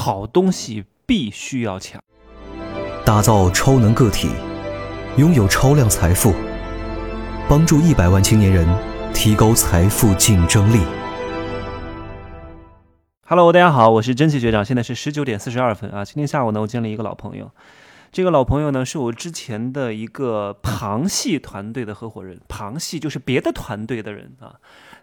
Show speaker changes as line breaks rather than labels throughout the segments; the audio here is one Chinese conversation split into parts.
好东西必须要抢。
打造超能个体，拥有超量财富，帮助一百万青年人提高财富竞争力。
Hello，大家好，我是蒸汽学长，现在是十九点四十二分啊。今天下午呢，我见了一个老朋友，这个老朋友呢是我之前的一个旁系团队的合伙人，旁系就是别的团队的人啊。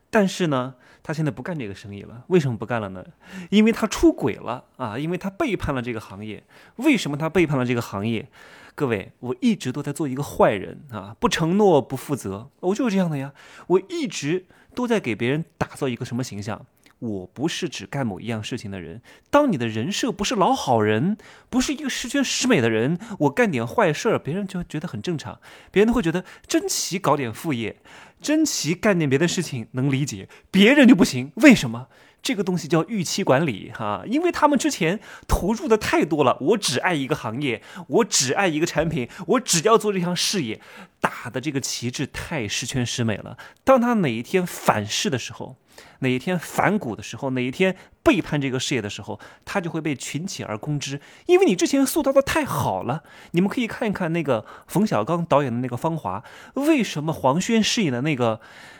但是呢，他现在不干这个生意了，为什么不干了呢？因为他出轨了啊，因为他背叛了这个行业。为什么他背叛了这个行业？各位，我一直都在做一个坏人啊，不承诺不负责，我就是这样的呀。我一直都在给别人打造一个什么形象？我不是只干某一样事情的人。当你的人设不是老好人，不是一个十全十美的人，我干点坏事儿，别人就觉得很正常，别人都会觉得真奇搞点副业，真奇干点别的事情能理解，别人就不行。为什么？这个东西叫预期管理哈，因为他们之前投入的太多了。我只爱一个行业，我只爱一个产品，我只要做这项事业，打的这个旗帜太十全十美了。当他哪一天反噬的时候，哪一天反骨的时候，哪一天背叛这个事业的时候，他就会被群起而攻之。因为你之前塑造的太好了。你们可以看一看那个冯小刚导演的那个《芳华》，为什么黄轩饰演的那个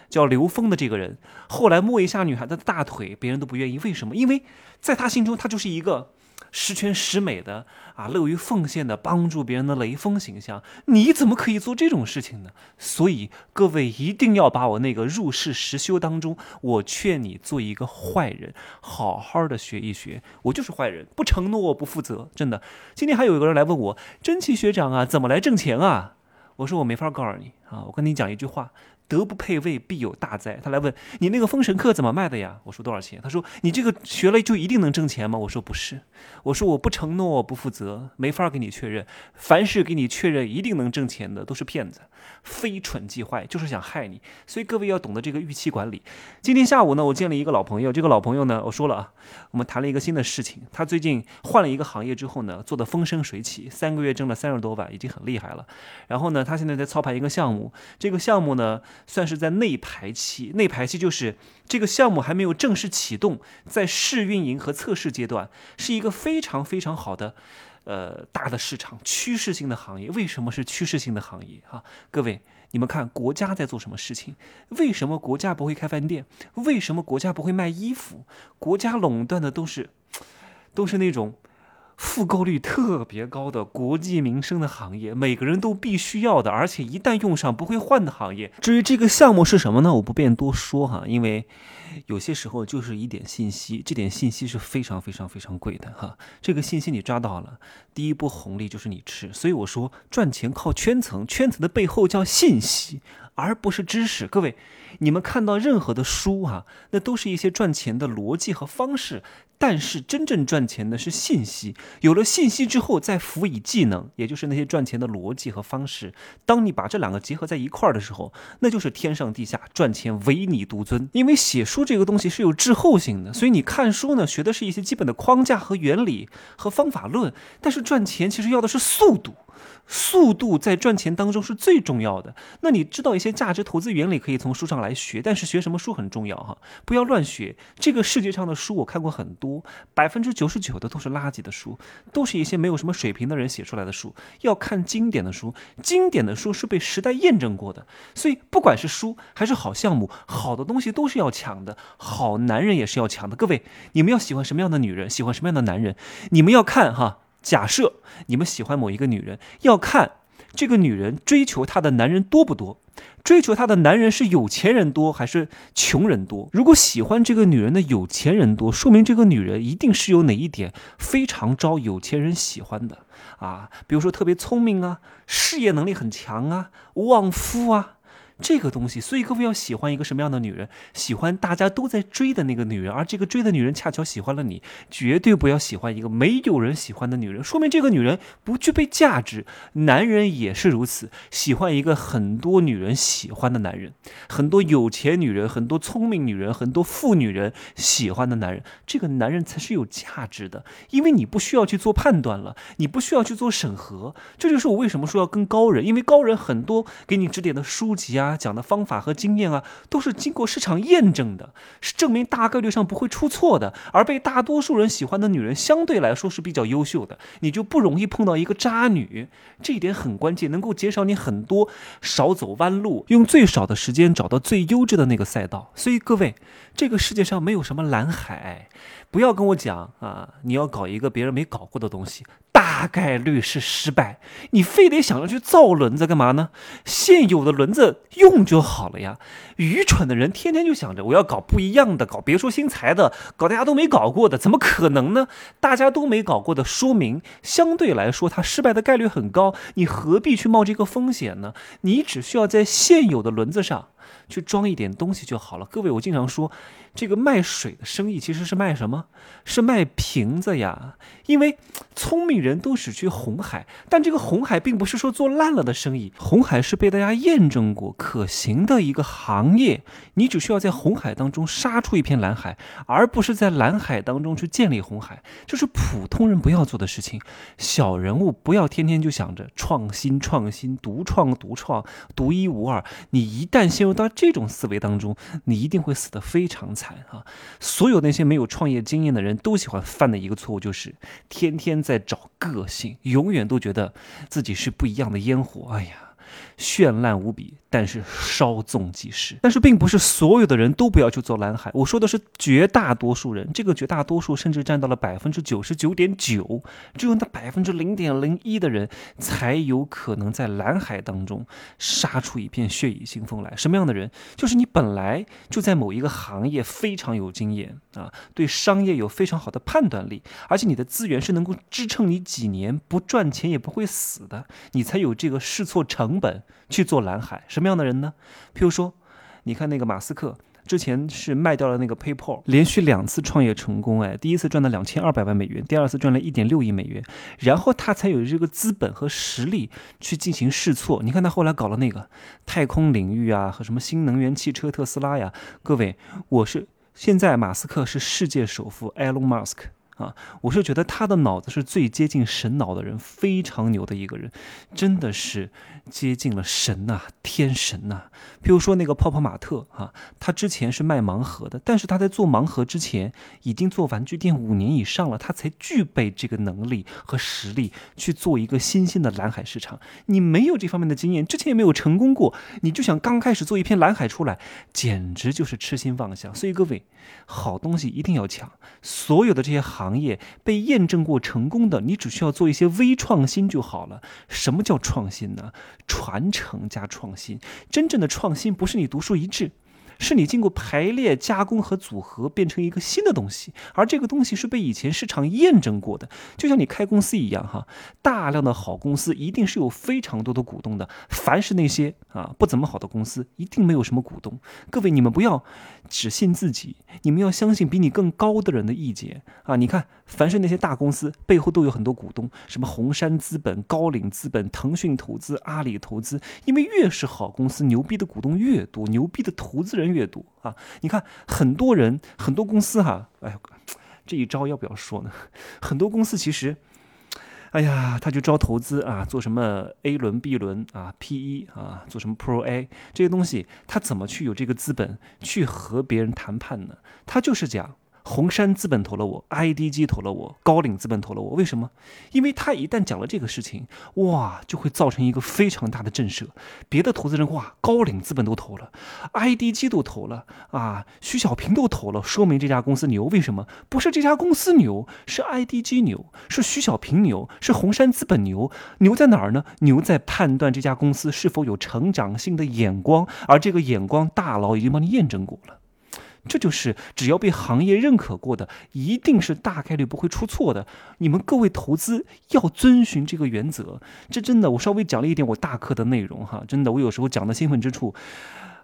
叫刘峰的这个人，后来摸一下女孩子的大腿，别人都不愿意？为什么？因为在他心中，他就是一个。十全十美的啊，乐于奉献的，帮助别人的雷锋形象，你怎么可以做这种事情呢？所以各位一定要把我那个入世实修当中，我劝你做一个坏人，好好的学一学。我就是坏人，不承诺我不负责，真的。今天还有一个人来问我，真奇学长啊，怎么来挣钱啊？我说我没法告诉你啊，我跟你讲一句话。德不配位，必有大灾。他来问你那个封神课怎么卖的呀？我说多少钱？他说你这个学了就一定能挣钱吗？我说不是，我说我不承诺不负责，没法给你确认。凡是给你确认一定能挣钱的都是骗子，非蠢即坏，就是想害你。所以各位要懂得这个预期管理。今天下午呢，我见了一个老朋友，这个老朋友呢，我说了啊，我们谈了一个新的事情。他最近换了一个行业之后呢，做的风生水起，三个月挣了三十多万，已经很厉害了。然后呢，他现在在操盘一个项目，这个项目呢。算是在内排期，内排期就是这个项目还没有正式启动，在试运营和测试阶段，是一个非常非常好的，呃，大的市场，趋势性的行业。为什么是趋势性的行业？哈，各位，你们看国家在做什么事情？为什么国家不会开饭店？为什么国家不会卖衣服？国家垄断的都是，都是那种。复购率特别高的国计民生的行业，每个人都必须要的，而且一旦用上不会换的行业。至于这个项目是什么呢？我不便多说哈，因为有些时候就是一点信息，这点信息是非常非常非常贵的哈。这个信息你抓到了，第一波红利就是你吃。所以我说赚钱靠圈层，圈层的背后叫信息，而不是知识。各位，你们看到任何的书啊，那都是一些赚钱的逻辑和方式。但是真正赚钱的是信息，有了信息之后，再辅以技能，也就是那些赚钱的逻辑和方式。当你把这两个结合在一块儿的时候，那就是天上地下，赚钱唯你独尊。因为写书这个东西是有滞后性的，所以你看书呢，学的是一些基本的框架和原理和方法论。但是赚钱其实要的是速度。速度在赚钱当中是最重要的。那你知道一些价值投资原理，可以从书上来学，但是学什么书很重要哈，不要乱学。这个世界上的书我看过很多，百分之九十九的都是垃圾的书，都是一些没有什么水平的人写出来的书。要看经典的书，经典的书是被时代验证过的。所以不管是书还是好项目，好的东西都是要抢的，好男人也是要抢的。各位，你们要喜欢什么样的女人，喜欢什么样的男人，你们要看哈。假设你们喜欢某一个女人，要看这个女人追求她的男人多不多，追求她的男人是有钱人多还是穷人多？如果喜欢这个女人的有钱人多，说明这个女人一定是有哪一点非常招有钱人喜欢的啊，比如说特别聪明啊，事业能力很强啊，旺夫啊。这个东西，所以各位要喜欢一个什么样的女人？喜欢大家都在追的那个女人，而这个追的女人恰巧喜欢了你，绝对不要喜欢一个没有人喜欢的女人，说明这个女人不具备价值。男人也是如此，喜欢一个很多女人喜欢的男人，很多有钱女人、很多聪明女人、很多富女人喜欢的男人，这个男人才是有价值的，因为你不需要去做判断了，你不需要去做审核。这就是我为什么说要跟高人，因为高人很多给你指点的书籍啊。啊，讲的方法和经验啊，都是经过市场验证的，是证明大概率上不会出错的。而被大多数人喜欢的女人，相对来说是比较优秀的，你就不容易碰到一个渣女。这一点很关键，能够减少你很多少走弯路，用最少的时间找到最优质的那个赛道。所以各位，这个世界上没有什么蓝海。不要跟我讲啊！你要搞一个别人没搞过的东西，大概率是失败。你非得想着去造轮子干嘛呢？现有的轮子用就好了呀。愚蠢的人天天就想着我要搞不一样的，搞别出心裁的，搞大家都没搞过的，怎么可能呢？大家都没搞过的，说明相对来说它失败的概率很高。你何必去冒这个风险呢？你只需要在现有的轮子上。去装一点东西就好了。各位，我经常说，这个卖水的生意其实是卖什么？是卖瓶子呀。因为聪明人都只去红海，但这个红海并不是说做烂了的生意。红海是被大家验证过可行的一个行业。你只需要在红海当中杀出一片蓝海，而不是在蓝海当中去建立红海。这是普通人不要做的事情。小人物不要天天就想着创新、创新、独创、独创、独一无二。你一旦陷入到这种思维当中，你一定会死得非常惨啊！所有那些没有创业经验的人都喜欢犯的一个错误，就是天天在找个性，永远都觉得自己是不一样的烟火。哎呀！绚烂无比，但是稍纵即逝。但是并不是所有的人都不要去做蓝海，我说的是绝大多数人。这个绝大多数甚至占到了百分之九十九点九，只有那百分之零点零一的人才有可能在蓝海当中杀出一片血雨腥风来。什么样的人？就是你本来就在某一个行业非常有经验啊，对商业有非常好的判断力，而且你的资源是能够支撑你几年不赚钱也不会死的，你才有这个试错成本。去做蓝海，什么样的人呢？譬如说，你看那个马斯克，之前是卖掉了那个 PayPal，连续两次创业成功，哎，第一次赚了两千二百万美元，第二次赚了一点六亿美元，然后他才有这个资本和实力去进行试错。你看他后来搞了那个太空领域啊，和什么新能源汽车特斯拉呀。各位，我是现在马斯克是世界首富，Elon Musk。啊，我是觉得他的脑子是最接近神脑的人，非常牛的一个人，真的是接近了神呐，天神呐。比如说那个泡泡玛特啊，他之前是卖盲盒的，但是他在做盲盒之前已经做玩具店五年以上了，他才具备这个能力和实力去做一个新兴的蓝海市场。你没有这方面的经验，之前也没有成功过，你就想刚开始做一片蓝海出来，简直就是痴心妄想。所以各位，好东西一定要抢，所有的这些行。行业被验证过成功的，你只需要做一些微创新就好了。什么叫创新呢？传承加创新。真正的创新不是你独树一帜。是你经过排列、加工和组合变成一个新的东西，而这个东西是被以前市场验证过的，就像你开公司一样哈。大量的好公司一定是有非常多的股东的，凡是那些啊不怎么好的公司，一定没有什么股东。各位，你们不要只信自己，你们要相信比你更高的人的意见啊！你看，凡是那些大公司背后都有很多股东，什么红杉资本、高瓴资本、腾讯投资、阿里投资，因为越是好公司，牛逼的股东越多，牛逼的投资人。阅读啊！你看很多人、很多公司哈，哎，这一招要不要说呢？很多公司其实，哎呀，他就招投资啊，做什么 A 轮、B 轮啊、PE 啊，做什么 Pro A 这些东西，他怎么去有这个资本去和别人谈判呢？他就是讲。红杉资本投了我，IDG 投了我，高瓴资本投了我。为什么？因为他一旦讲了这个事情，哇，就会造成一个非常大的震慑。别的投资人哇，高瓴资本都投了，IDG 都投了啊，徐小平都投了，说明这家公司牛。为什么？不是这家公司牛，是 IDG 牛，是徐小平牛，是红杉资本牛。牛在哪儿呢？牛在判断这家公司是否有成长性的眼光，而这个眼光，大佬已经帮你验证过了。这就是只要被行业认可过的，一定是大概率不会出错的。你们各位投资要遵循这个原则。这真的，我稍微讲了一点我大课的内容哈，真的，我有时候讲的兴奋之处，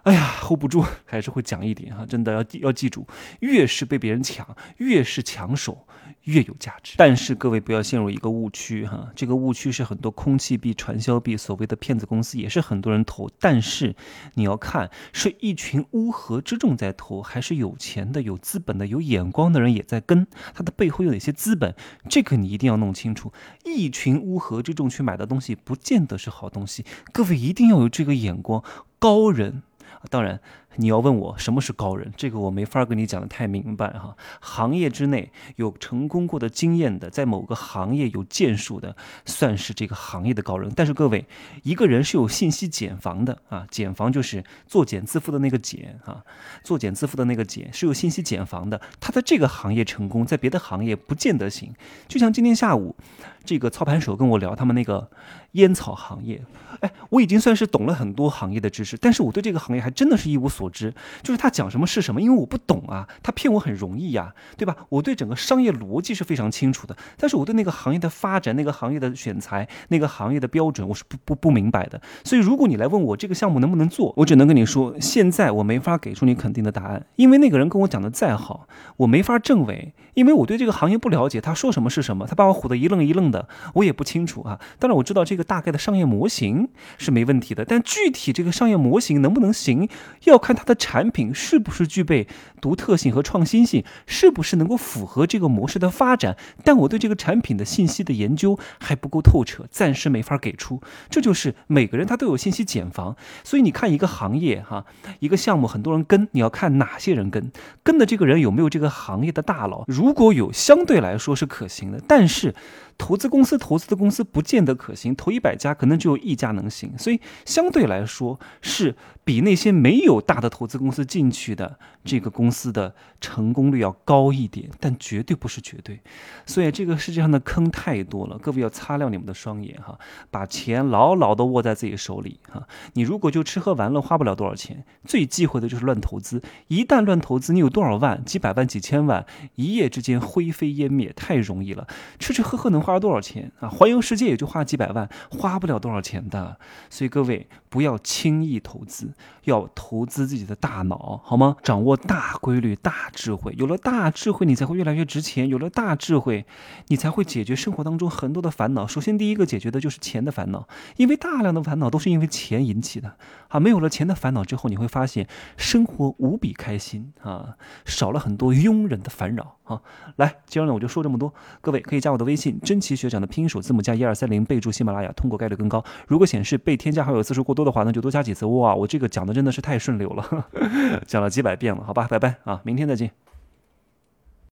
哎呀，hold 不住，还是会讲一点哈，真的要要记住，越是被别人抢，越是抢手。越有价值，但是各位不要陷入一个误区哈，这个误区是很多空气币、传销币，所谓的骗子公司也是很多人投，但是你要看是一群乌合之众在投，还是有钱的、有资本的、有眼光的人也在跟，它的背后有哪些资本，这个你一定要弄清楚。一群乌合之众去买的东西，不见得是好东西，各位一定要有这个眼光，高人。当然，你要问我什么是高人，这个我没法跟你讲的太明白哈。行业之内有成功过的经验的，在某个行业有建树的，算是这个行业的高人。但是各位，一个人是有信息茧房的啊，茧房就是作茧自缚的那个茧啊，作茧自缚的那个茧是有信息茧房的。他在这个行业成功，在别的行业不见得行。就像今天下午，这个操盘手跟我聊他们那个烟草行业。哎，我已经算是懂了很多行业的知识，但是我对这个行业还真的是一无所知。就是他讲什么是什么，因为我不懂啊，他骗我很容易呀，对吧？我对整个商业逻辑是非常清楚的，但是我对那个行业的发展、那个行业的选材、那个行业的标准，我是不不不明白的。所以，如果你来问我这个项目能不能做，我只能跟你说，现在我没法给出你肯定的答案，因为那个人跟我讲的再好，我没法证伪，因为我对这个行业不了解，他说什么是什么，他把我唬得一愣一愣的，我也不清楚啊。当然，我知道这个大概的商业模型。是没问题的，但具体这个商业模型能不能行，要看它的产品是不是具备独特性和创新性，是不是能够符合这个模式的发展。但我对这个产品的信息的研究还不够透彻，暂时没法给出。这就是每个人他都有信息茧房，所以你看一个行业哈，一个项目很多人跟，你要看哪些人跟，跟的这个人有没有这个行业的大佬，如果有，相对来说是可行的。但是。投资公司投资的公司不见得可行，投一百家可能只有一家能行，所以相对来说是比那些没有大的投资公司进去的这个公司的成功率要高一点，但绝对不是绝对。所以这个世界上的坑太多了，各位要擦亮你们的双眼哈，把钱牢牢的握在自己手里哈。你如果就吃喝玩乐花不了多少钱，最忌讳的就是乱投资。一旦乱投资，你有多少万、几百万、几千万，一夜之间灰飞烟灭，太容易了。吃吃喝喝能。花了多少钱啊？环游世界也就花几百万，花不了多少钱的。所以各位不要轻易投资，要投资自己的大脑，好吗？掌握大规律、大智慧。有了大智慧，你才会越来越值钱。有了大智慧，你才会解决生活当中很多的烦恼。首先，第一个解决的就是钱的烦恼，因为大量的烦恼都是因为钱引起的。啊，没有了钱的烦恼之后，你会发现生活无比开心啊，少了很多庸人的烦扰啊。来，今儿呢我就说这么多，各位可以加我的微信。真奇学长的拼音首字母加一二三零，备注喜马拉雅，通过概率更高。如果显示被添加好友次数过多的话，那就多加几次。哇，我这个讲的真的是太顺溜了，讲了几百遍了，好吧，拜拜啊，明天再见。